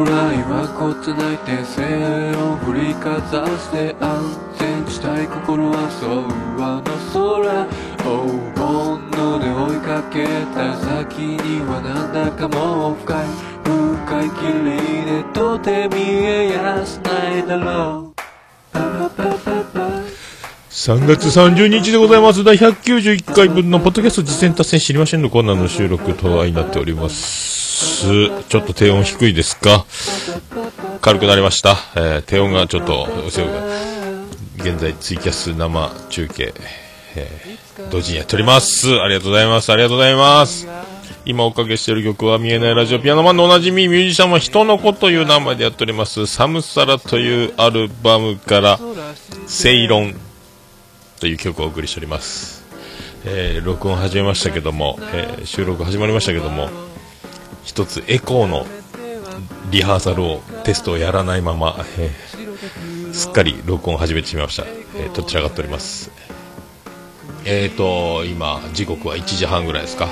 将来はこつないて線を振りかざして安全地帯心はそうあの空黄金ので追いかけた先にはなんだかもう深い深い霧でとて見えやすないだろう3月30日でございます。第191回分のポッドキャスト実践達成知りませんのコーナーの収録とになっております。ちょっと低音低いですか？軽くなりました。えー低音がちょっと、そう現在ツイキャス生中継、えー同時にやっております。ありがとうございます。ありがとうございます。今おかけしている曲は見えないラジオピアノマンのおなじみミュージシャンは人の子という名前でやっております。サムサラというアルバムから、セイロンという曲をお送りしております、えー録音始めましたけども、えー収録始まりましたけども一つエコーのリハーサルをテストをやらないまま、えーすっかり録音を始めてしまいました、えー、どちらかっております。えーと今時刻は1時半ぐらいですか。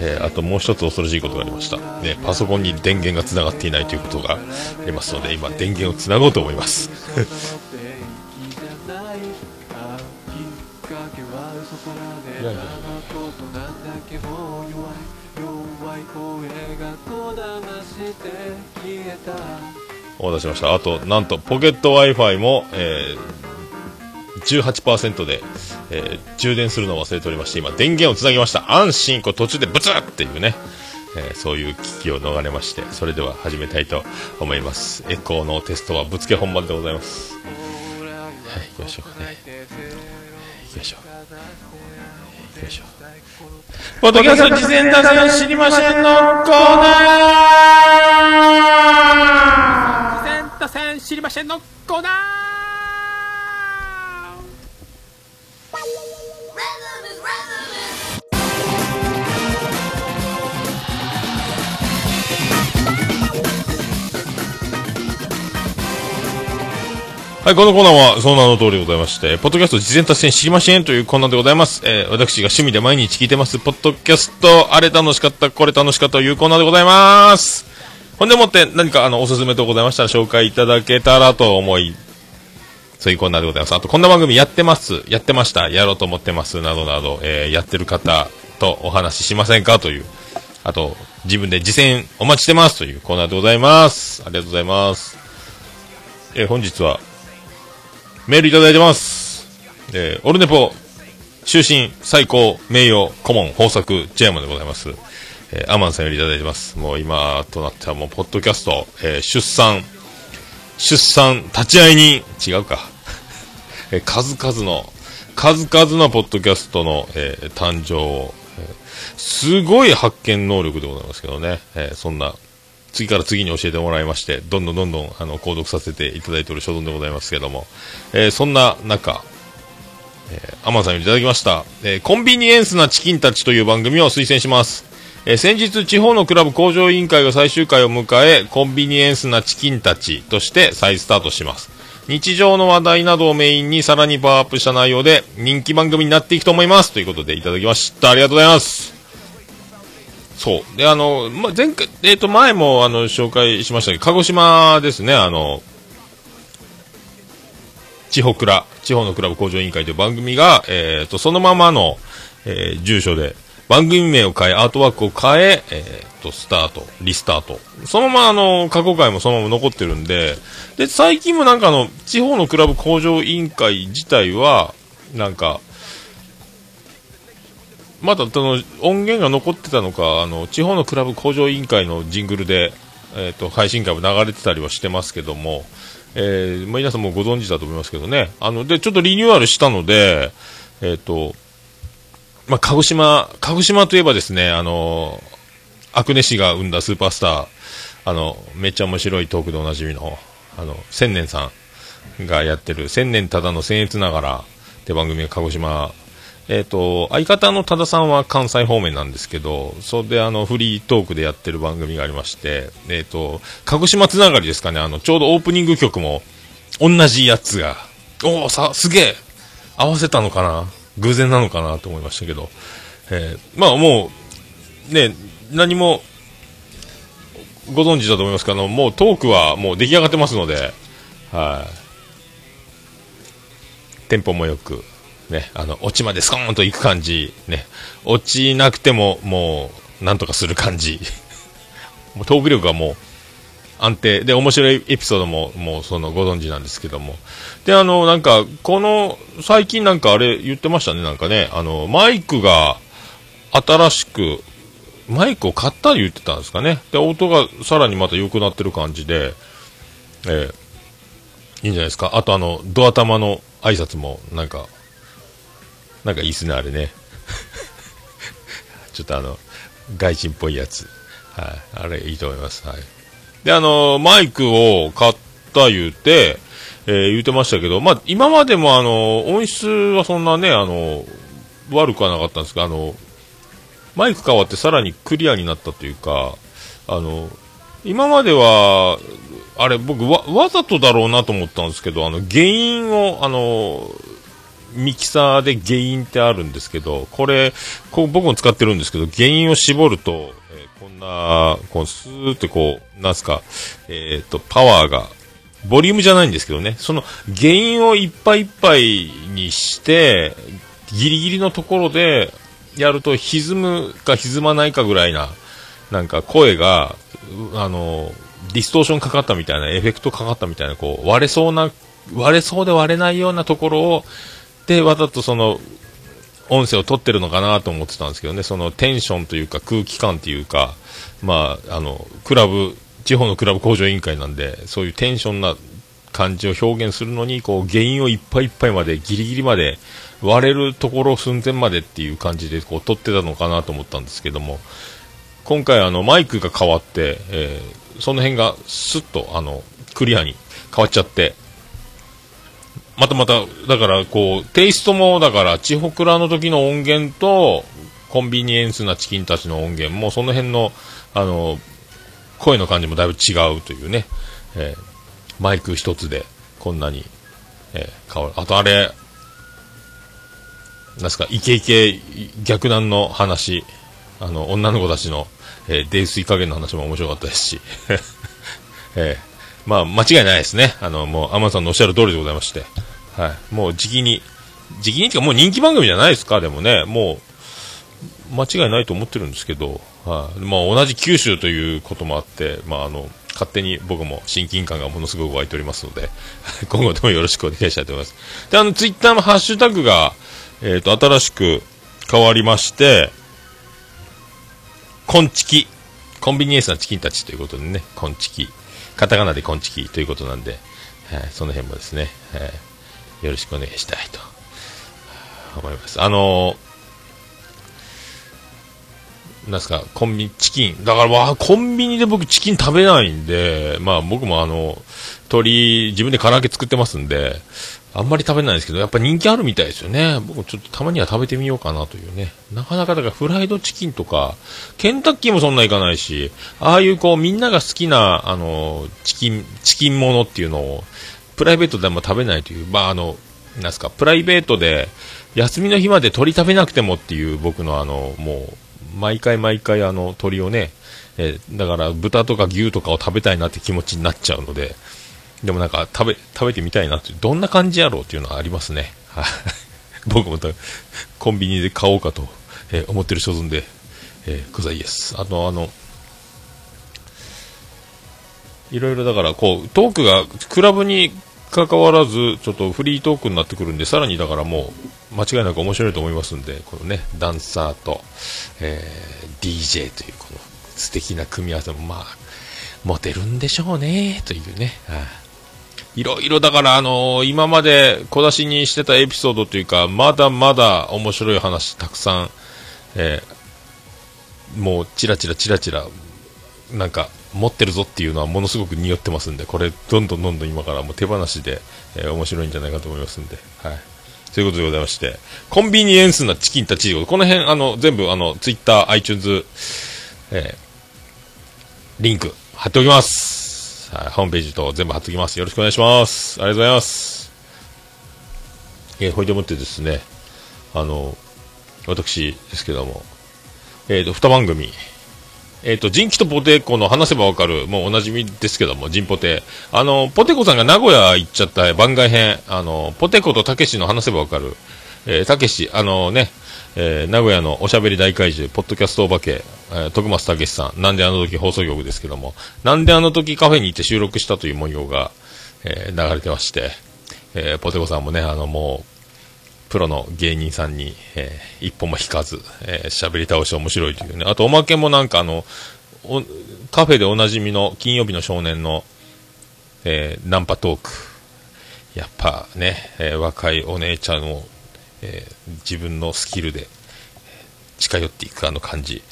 えーあともう一つ恐ろしいことがありました、ね、パソコンに電源がつながっていないということがありますので今電源をつなごうと思います。お待たせしました。あとなんとポケット w i f i も、えー、18%で、えー充電するのを忘れておりまして今電源をつなぎました。安心こう途中でブツッっていうね、えーそういう危機を逃れましてそれでは始めたいと思います。エコーのテストはぶつけ本番でございます。はい行きましょう。かね行きましょう。行きましょ。うポッドキャスト事前打線知りませんのコーナー。センタ戦知りませんのコーナーはい、このコーナーはその名の通りでございまして、ポッドキャスト事前達成知りませんというコーナーでございます。えー私が趣味で毎日聞いてます、ポッドキャスト、あれ楽しかった、これ楽しかったというコーナーでございます。ほんでもって何かあの、おすすめとございましたら紹介いただけたらと思い、そういうコーナーでございます。あと、こんな番組やってます、やってました、やろうと思ってます、などなど、えーやってる方とお話ししませんかという、あと、自分で実践お待ちしてますというコーナーでございます。ありがとうございます。えー本日は、メールいただいてます。えーオルネポ、終身、最高、名誉、顧問、豊作、ジェーマでございます。えーアマンさんよりいただいてます。もう今となってはもう、ポッドキャスト、えー出産、出産、立ち会い人、違うか。えー数々の、数々のポッドキャストの、えー誕生を、すごい発見能力でございますけどね。えーそんな、次から次に教えてもらいまして、どんどんどんどん、あの、購読させていただいておる所存でございますけども、えーそんな中、えーアマンさんよりいただきました、えーコンビニエンスなチキンたちという番組を推薦します。えー先日、地方のクラブ工場委員会が最終回を迎え、コンビニエンスなチキンたちとして再スタートします。日常の話題などをメインにさらにパワーアップした内容で人気番組になっていくと思います。ということでいただきました。ありがとうございます。そう。で、あの、ま、前回、えっ、と、前も、あの、紹介しましたけど、鹿児島ですね、あの、地方クラ、地方のクラブ工場委員会という番組が、えっ、と、そのままの、えー住所で、番組名を変え、アートワークを変え、えっ、と、スタート、リスタート。そのまま、あの、過去回もそのまま残ってるんで、で、最近もなんかあの、地方のクラブ工場委員会自体は、なんか、まだその音源が残ってたのか、あの地方のクラブ工場委員会のジングルで、えー、と配信会も流れてたりはしてますけども、えーまあ、皆さんもご存知だと思いますけどね、あのでちょっとリニューアルしたので、えーとまあ、鹿児島、鹿児島といえばですね、あのアクネ氏が生んだスーパースター、あのめっちゃ面白いトークでおなじみのあの千年さんがやってる千年ただの僭越ながらって番組が鹿児島えっ、と、相方の多田さんは関西方面なんですけど、それであの、フリートークでやってる番組がありまして、えっ、と、鹿児島つながりですかね、あの、ちょうどオープニング曲も、同じやつが、おおさ、すげえ合わせたのかな偶然なのかなと思いましたけど、えーまあもう、ね、何も、ご存知だと思いますけど、もうトークはもう出来上がってますので、はい。テンポもよく、ね、あの、落ちまでスコーンと行く感じ、ね、落ちなくてももう、なんとかする感じ。もうトーク力がもう、安定。で、面白いエピソードも、もう、その、ご存知なんですけども。で、あの、なんか、この、最近なんかあれ言ってましたね、なんかね、あの、マイクが、新しく、マイクを買った言ってたんですかね。で、音がさらにまた良くなってる感じで、えー、いいんじゃないですか。あとあの、ドア玉の挨拶も、なんか、なんかいいっすね、あれね。ちょっとあの、外人っぽいやつ。はい。あれいいと思います。はい。で、あの、マイクを買った言うて、えー、言うてましたけど、まあ、今までもあの、音質はそんなね、あの、悪くはなかったんですが、あの、マイク変わってさらにクリアになったというか、あの、今までは、あれ僕わ、わざとだろうなと思ったんですけど、あの、原因を、あの、ミキサーで原因ってあるんですけど、これ、こう僕も使ってるんですけど、原因を絞ると、えー、こんな、こう、スーってこう、なんすか、えっ、と、パワーが、ボリュームじゃないんですけどね、その原因をいっぱいいっぱいにして、ギリギリのところで、やると歪むか歪まないかぐらいな、なんか声が、あの、ディストーションかかったみたいな、エフェクトかかったみたいな、こう、割れそうな、割れそうで割れないようなところを、で、わざとその、音声を取ってるのかなと思ってたんですけどね、そのテンションというか空気感というか、まあ、あの、クラブ、地方のクラブ工場委員会なんで、そういうテンションな感じを表現するのに、こう、原因をいっぱいいっぱいまで、ギリギリまで、割れるところ寸前までっていう感じでこう撮ってたのかなと思ったんですけども。今回あのマイクが変わって、えー、その辺がスッとあのクリアに変わっちゃってまたまただからこうテイストもだから地方クラの時の音源とコンビニエンスなチキンたちの音源もその辺のあの声の感じもだいぶ違うというね、えー、マイク一つでこんなに、えー、変わるあとあれなんすか、イケイケ逆難の話、あの、女の子たちの、えー、泥酔加減の話も面白かったですし、えー、まあ、間違いないですね。あの、もう、アマンさんのおっしゃる通りでございまして、はい。もう、時期に、時期にっていうか、もう人気番組じゃないですか、でもね、もう、間違いないと思ってるんですけど、はい。まあ、同じ九州ということもあって、まあ、あの、勝手に僕も親近感がものすごく湧いておりますので、今後ともよろしくお願いしたいと思います。で、あの、ツイッターのハッシュタグが、えっ、ー、と、新しく変わりまして、コンチキ。コンビニエンスなチキンたちということでね、コンチキ。カタカナでコンチキということなんで、はい、その辺もですね、はい、よろしくお願いしたいと思います。あのー、なんすか、コンビニ、チキン。だから、わコンビニで僕チキン食べないんで、まあ僕もあの、鶏、自分で唐揚げ作ってますんで、あんまり食べないですけど、やっぱ人気あるみたいですよね。僕ちょっとたまには食べてみようかなというね。なかなかだからフライドチキンとか、ケンタッキーもそんないかないし、ああいうこうみんなが好きな、あの、チキン、チキンものっていうのを、プライベートでも食べないという、まああの、なんすか、プライベートで、休みの日まで鳥食べなくてもっていう僕のあの、もう、毎回毎回あの、鳥をね、えだから豚とか牛とかを食べたいなって気持ちになっちゃうので、でもなんか食べ、食べてみたいなって、どんな感じやろうっていうのはありますね。はい。僕もコンビニで買おうかと、えー、思ってる所存で、えー、ございます。あとあの、いろいろだからこう、トークがクラブに関わらず、ちょっとフリートークになってくるんで、さらにだからもう、間違いなく面白いと思いますんで、このね、ダンサーと、えー、DJ というこの素敵な組み合わせも、まあ、モテるんでしょうね、というね。はあいろいろだからあのー、今まで小出しにしてたエピソードというか、まだまだ面白い話たくさん、えー、もうチラチラチラチラ、なんか持ってるぞっていうのはものすごく匂ってますんで、これどんどんどんどん今からもう手放しで、えー、面白いんじゃないかと思いますんで、はい。ということでございまして、コンビニエンスなチキンたち、この辺あの、全部あの、ツイッター、iTunes、えー、リンク貼っておきます。はい、ホームページと全部貼っておきます。よろしくお願いします。ありがとうございます。えー、ほいでもってですね、あの、私ですけども、えっ、ー、と、2番組、えっ、と、人気とポテコの話せばわかる、もうおなじみですけども、ジンポテ。あの、ポテコさんが名古屋行っちゃった番外編、あの、ポテコとたけしの話せばわかる、えー、たけし、あのね、えー、名古屋のおしゃべり大怪獣、ポッドキャストお化け、えー、徳松たけしさん、なんであの時放送局ですけども、なんであの時カフェに行って収録したという模様が、えー、流れてまして、えー、ポテコさんもね、あのもう、プロの芸人さんに、えー、一歩も引かず、えー、喋り倒して面白いというね。あと、おまけもなんかあの、カフェでおなじみの金曜日の少年の、えー、ナンパトーク。やっぱね、えー、若いお姉ちゃんを、えー、自分のスキルで近寄っていくあの感じ。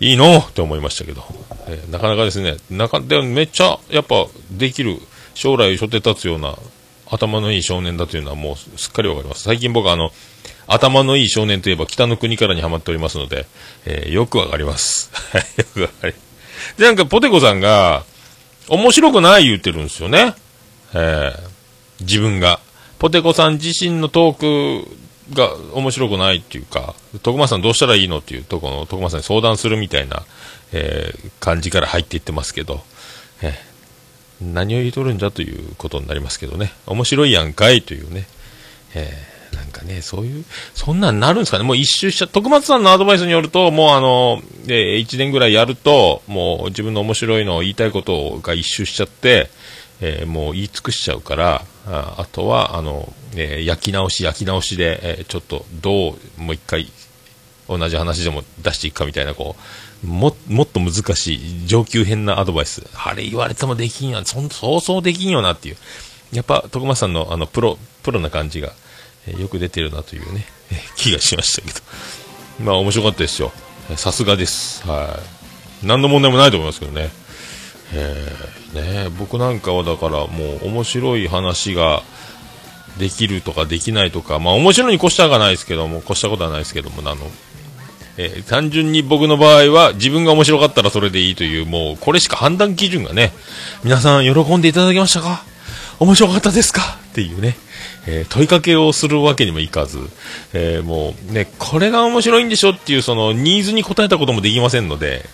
いいの？って思いましたけど、え、なかなかですね、なかでもめっちゃやっぱできる、将来初手立つような頭のいい少年だというのはもうすっかりわかります。最近僕はあの、頭のいい少年といえば北の国からにハマっておりますので、えー、よくわかります。よくわかり。で、なんかポテコさんが、面白くない言ってるんですよね。えー、自分が。ポテコさん自身のトークが面白くないっていうか、徳間さんどうしたらいいのっていうとこの徳間さんに相談するみたいな、えー、感じから入っていってますけど、えー何を言うとるんじゃということになりますけどね。面白いやんかいというね。えー、なんかね、そういう、そんなんなるんですかね。もう一周しちゃ、徳松さんのアドバイスによると、もうあの、えー、1年ぐらいやると、もう自分の面白いのを言いたいことが一周しちゃって、えー、もう言い尽くしちゃうから、ああとは、あの、えー、焼き直し、焼き直しで、えー、ちょっと、どう、もう一回、同じ話でも出していくかみたいな、こう、も、もっと難しい、上級編なアドバイス。あれ言われてもできんよ。そ、そうそうできんよなっていう。やっぱ、徳松さんのあの、プロ、プロな感じが、えー、よく出てるなというね、気がしましたけど。まあ、面白かったですよ。さすがです。はい。何の問題もないと思いますけどね。えー、ね僕なんかはだからもう面白い話ができるとかできないとか、まあ面白いに越したがないですけども、越したことはないですけども、あの、えー、単純に僕の場合は自分が面白かったらそれでいいという、もうこれしか判断基準がね、皆さん喜んでいただけましたか？面白かったですか？っていうね、えー、問いかけをするわけにもいかず、えー、もうね、これが面白いんでしょっていうそのニーズに応えたこともできませんので、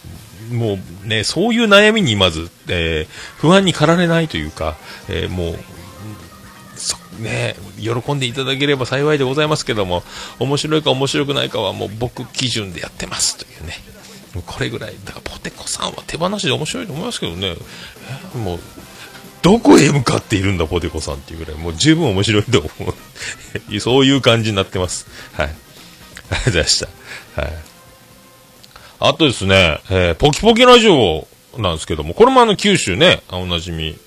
もうね、そういう悩みにまず、え不安に駆られないというか、えもうね、喜んでいただければ幸いでございますけども、面白いか面白くないかはもう僕基準でやってますというね。これぐらい、だからポテコさんは手放しで面白いと思いますけどね、もう、どこへ向かっているんだ、ポテコさんっていうぐらい、もう十分面白いと思う。そういう感じになってます。はい。ありがとうございました。はい。あとですね、えー、ポキポキラジオなんですけども、これもあの九州ね、おなじみ、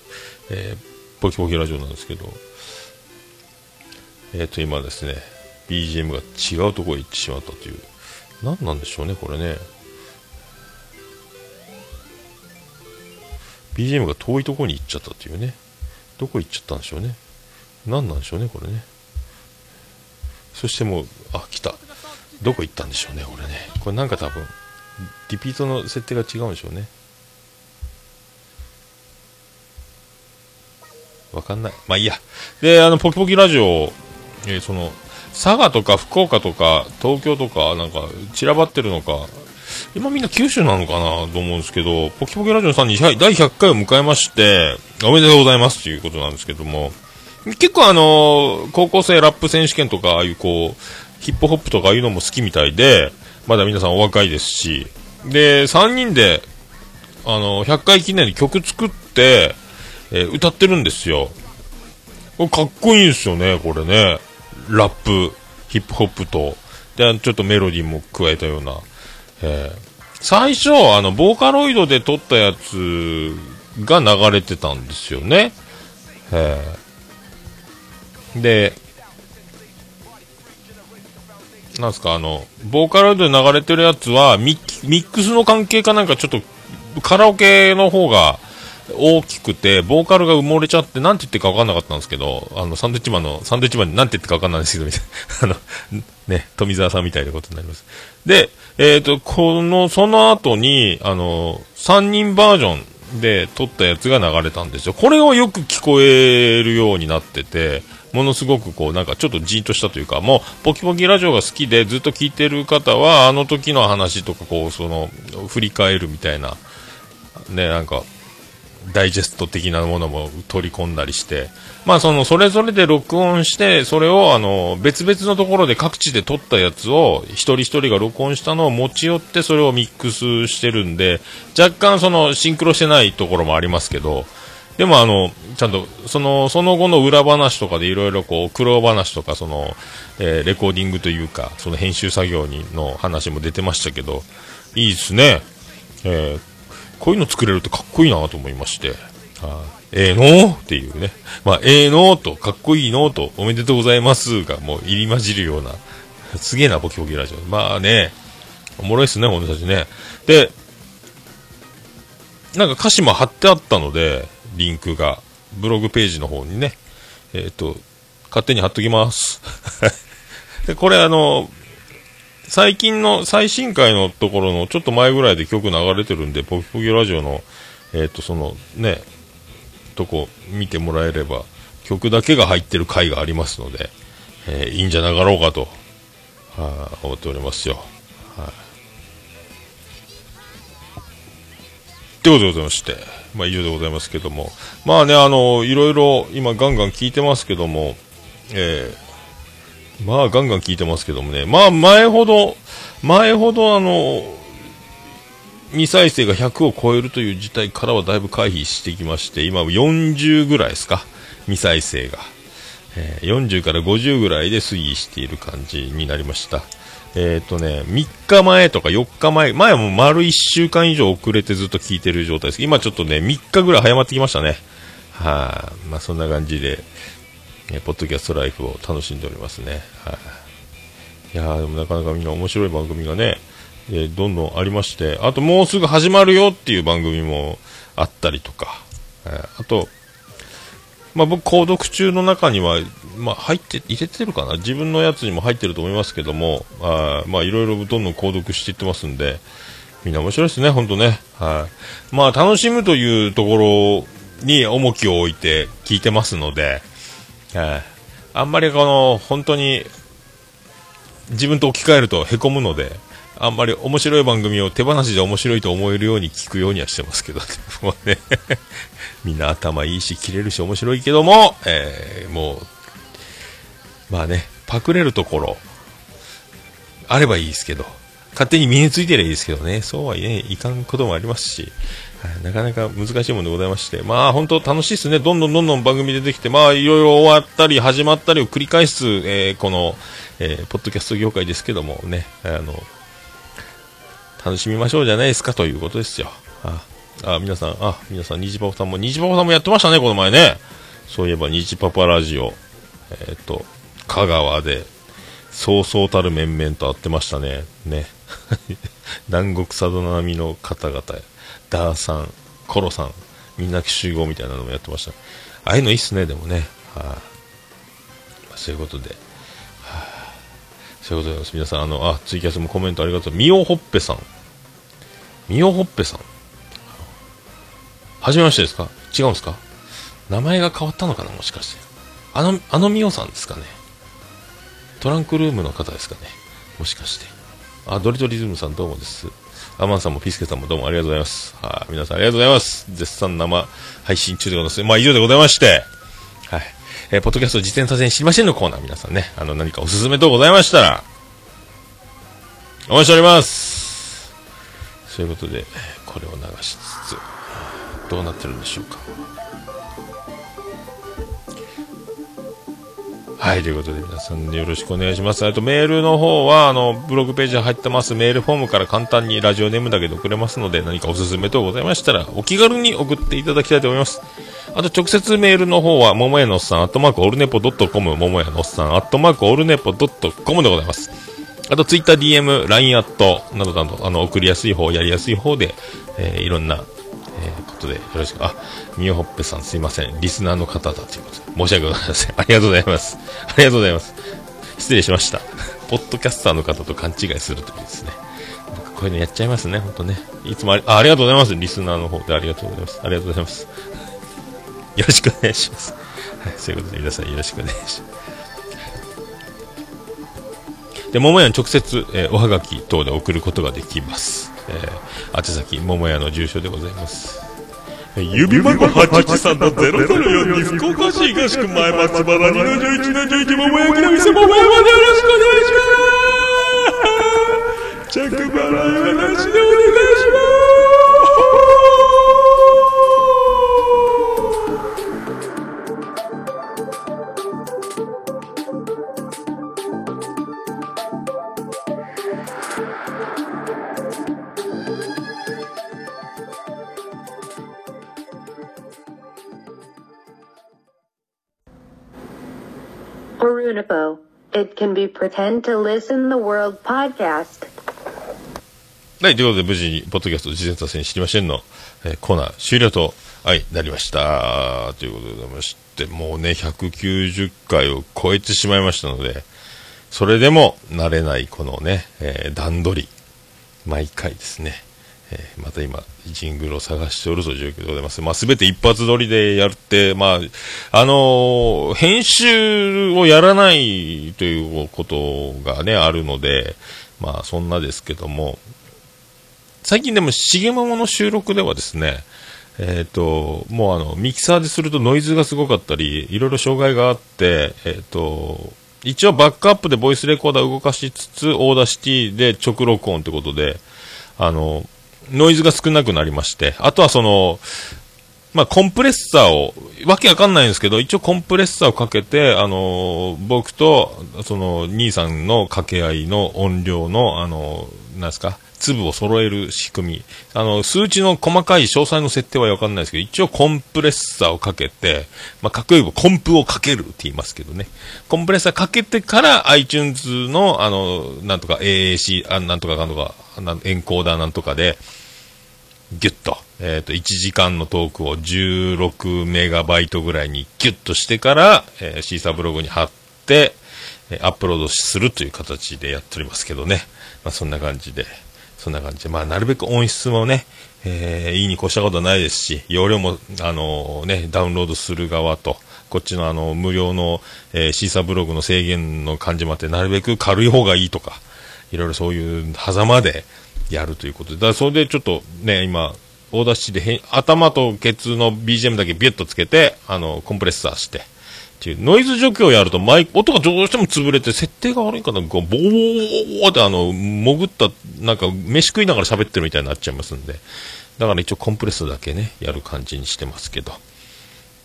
えー、ポキポキラジオなんですけど、えっ、ー、と、今ですね、BGM が違うところへ行ってしまったという、何なんでしょうね、これね。BGM が遠いところに行っちゃったというね。どこ行っちゃったんでしょうね。何なんでしょうね、これね。そしてもう、あ、来た。どこ行ったんでしょうね、これね。これなんか多分、リピートの設定が違うんでしょうね。わかんない。まあいいや。で、あの、ポキポキラジオえー、その佐賀とか福岡とか東京とかなんか散らばってるのか今みんな九州なのかなと思うんですけどポキポキラジオさんに第100回を迎えましておめでとうございますということなんですけども結構あの高校生ラップ選手権とかああいうこうヒップホップとかああいうのも好きみたいでまだ皆さんお若いですしで3人であの100回記念で曲作って、えー、歌ってるんですよ。これかっこいいんですよねこれね。ラップ、ヒップホップと、で、ちょっとメロディーも加えたような、えー、最初、あの、ボーカロイドで撮ったやつが流れてたんですよね。えー、で、なんすか、あの、ボーカロイドで流れてるやつはミックスの関係かなんかちょっとカラオケの方が大きくて、ボーカルが埋もれちゃって、なんて言ってか分かんなかったんですけど、あの、サンドイッチマンの、サンドイッチマンになんて言ってか分かんないんですけど、みたいな。あの、ね、富澤さんみたいなことになります。で、えっ、ー、と、この、その後に、あの、3人バージョンで撮ったやつが流れたんですよ。これをよく聞こえるようになってて、ものすごくこう、なんかちょっとじーんとしたというか、もう、ポキポキラジオが好きでずっと聞いてる方は、あの時の話とか、こう、その、振り返るみたいな、ね、なんか、ダイジェスト的なものも取り込んだりして、まあその、それぞれで録音して、それをあの、別々のところで各地で撮ったやつを、一人一人が録音したのを持ち寄って、それをミックスしてるんで、若干その、シンクロしてないところもありますけど、でもあの、ちゃんと、その、その後の裏話とかでいろいろこう、苦労話とか、その、えー、レコーディングというか、その編集作業にの話も出てましたけど、いいですね。えーこういうの作れるとかっこいいなと思いまして、あええー、のっていうね、まあ、ええー、のと、かっこいいのと、おめでとうございますが、もう入り混じるような、すげえな、ボキボキラジオ。まあね、おもろいっすね、ほんとたちね。で、なんか歌詞も貼ってあったので、リンクが、ブログページの方にね、えっ、ー、と、勝手に貼っときます。で、これあの、最近の最新回のところのちょっと前ぐらいで曲流れてるんで、ポキポキラジオの、えっ、ー、と、そのね、とこ見てもらえれば、曲だけが入ってる回がありますので、えー、いいんじゃなかろうかと、はあ、思っておりますよ。はい、ということでございまして、まあ以上でございますけども、まあね、あの、いろいろ今ガンガン聞いてますけども、えー、まあ、ガンガン聞いてますけどもね。まあ、前ほど、前ほどあの、未再生が100を超えるという事態からはだいぶ回避してきまして、今40ぐらいですか、未再生が。えー、40から50ぐらいで推移している感じになりました。えっ、ー、とね、3日前とか4日前、前はもう丸1週間以上遅れてずっと聞いてる状態です。今ちょっとね、3日ぐらい早まってきましたね。はい、あ、まあそんな感じで、えポッドキャストライフを楽しんでおりますね。はい、いやでもなかなかみんな面白い番組がね、えどんどんありまして、あともうすぐ始まるよっていう番組もあったりとか、えあと、まあ、僕、購読中の中には、まあ、入って、入れてるかな？自分のやつにも入ってると思いますけども、あまあ、いろいろどんどん購読していってますんで、みんな面白いですね、本当ね。はい。まあ、楽しむというところに重きを置いて聞いてますので、えー、あんまりこの本当に自分と置き換えるとへこむのであんまり面白い番組を手放しで面白いと思えるように聞くようにはしてますけど、もうね みんな頭いいし、切れるし、面白いけども、えー、もう、まあね、パクれるところ、あればいいですけど、勝手に身についてりゃいいですけどね、そうはね、いかんこともありますし、なかなか難しいものでございまして、まあ本当楽しいですね。どんどんどんどん番組出てきて、まあいろいろ終わったり始まったりを繰り返す、えー、この、えー、ポッドキャスト業界ですけどもね、あの、楽しみましょうじゃないですかということですよ。あ、あ皆さん、あ、皆さん、虹パパさんも、虹パパさんもやってましたね、この前ね。そういえば、虹パパラジオ、えっ、ー、と、香川で、そうそうたる面々と会ってましたね。ね。南国佐渡並みの方々ダーさん、コロさん、みんな集合みたいなのもやってました。ああいうのいいっすね、でもね。はあ、そういうことで。はあ、そういうことです。皆さん、あの、あ、ツイキャスもコメントありがとう。みおほっぺさん。みおほっぺさん。はじめましてですか？違うんですか？名前が変わったのかなもしかして。あの、あのみおさんですかねトランクルームの方ですかねもしかして。あ、ドリトリズムさんどうもです。アマンさんもピスケさんもどうもありがとうございます。はい、皆さんありがとうございます。絶賛生配信中でございます。まあ、以上でございまして、はい。えー、ポッドキャスト実践させに知りませんのコーナー、皆さんね、あの、何かおすすめ等ございましたら、お待ちしております。そういうことで、これを流しつつ、どうなってるんでしょうか。はい、ということで皆さんよろしくお願いします。あとメールの方は、あの、ブログページに入ってますメールフォームから簡単にラジオネームだけで送れますので、何かおすすめ等ございましたら、お気軽に送っていただきたいと思います。あと直接メールの方は、ももやのおっさん、アットマークオルネポドットコム、ももやのおっさん、アットマークオルネポドットコムでございます。あと、ツイッター DM、LINE アットなどなど、あの、送りやすい方、やりやすい方で、えー、いろんな、ことでよろしく、あ、みよほっぺさんすいません。リスナーの方だということで、申し訳ございません。ありがとうございます。ありがとうございます。失礼しました。ポッドキャスターの方と勘違いするというですね。僕こういうのやっちゃいますね、ほんとね。いつもありありがとうございます。リスナーの方でありがとうございます。ありがとうございます。よろしくお願いします。はい、そういうことで皆さんよろしくお願いします。で、桃屋に直接、えーおはがき等で送ることができます。えー、宛先、桃屋の住所でございます。えー郵便番号813-004に福岡市東区前松原2の11の11桃焼きの店桃山でよろしくお願いします着払いはなしでお願いします「Runipo. It can be pretend to listen the world podcast. はい、ということで無事に、ポッドキャスト事前達成知りませんの、えーコーナー終了と、はい、なりました。ということでございまして、もうね、190回を超えてしまいましたので、それでも慣れないこのね、えー段取り、毎回ですね、えーまた今、ジングルを探しておるという状況でございます。まあ、すべて一発撮りでやるって、まあ、あのー編集をやらないということがね、あるので、まあ、そんなですけども、最近でも、しげももの収録ではですね、えっ、と、もうあの、ミキサーでするとノイズがすごかったり、いろいろ障害があって、えっ、と、一応バックアップでボイスレコーダーを動かしつつ、 Audacity で直録音ってことで、あの、ノイズが少なくなりまして、あとはその、まあ、コンプレッサーを、わけわかんないんですけど、一応コンプレッサーをかけて、あのー僕と、その、兄さんの掛け合いの音量の、あのーなんですか、粒を揃える仕組み。あの、数値の細かい詳細の設定はわかんないですけど、一応コンプレッサーをかけて、まあ、かっこよくコンプをかけるって言いますけどね。コンプレッサーかけてから iTunes の、あの、なんとか AAC、あなんとかかんとか、エンコーダーなんとかで、ギュッと、えっ、と、1時間のトークを16メガバイトぐらいにギュッとしてから、えーシーサーブログに貼って、えアップロードするという形でやっておりますけどね。まあ、そんな感じで、そんな感じ。で、まあ、なるべく音質もね、えーいいに越したことはないですし、容量も、あのーね、ダウンロードする側と、こっちのあの、無料の、えーシーサーブログの制限の感じもあって、なるべく軽い方がいいとか、いろいろそういう狭間でやるということで、だからそれでちょっとね、今、 Audacity で頭とケツの BGM だけビュッとつけて、あの、コンプレッサーして、っていうノイズ除去をやるとマイ、音がどうしても潰れて、設定が悪いかな、こう、ボーってあの、こもった、なんか、飯食いながら喋ってるみたいになっちゃいますんで、だから一応コンプレッサーだけね、やる感じにしてますけど。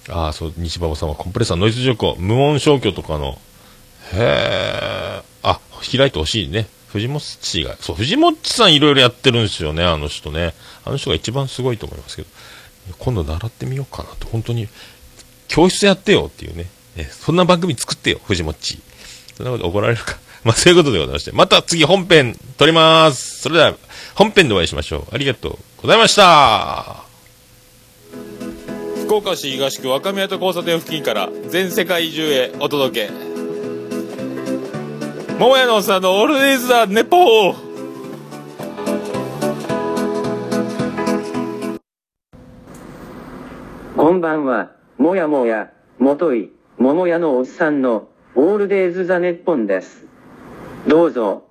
ああ、そう、西馬場さんはコンプレッサー、ノイズ除去、無音消去とかの、へえ、あ、開いてほしいね。藤本氏が、そう、藤本さんいろいろやってるんですよね、あの人ね。あの人が一番すごいと思いますけど。今度習ってみようかなと、本当に、教室やってよっていうね。えそんな番組作ってよ、藤本氏。そんなこと怒られるか。まあ、そういうことでございまして。また次本編撮ります。それでは、本編でお会いしましょう。ありがとうございました。福岡市東区若宮と交差点付近から全世界中へお届け。桃屋のおっさんのオールデイズ・ザ・ネポーこんばんは、もやもや、もとい、桃屋のおっさんの、オールデイズ・ザ・ネッポンです。どうぞ、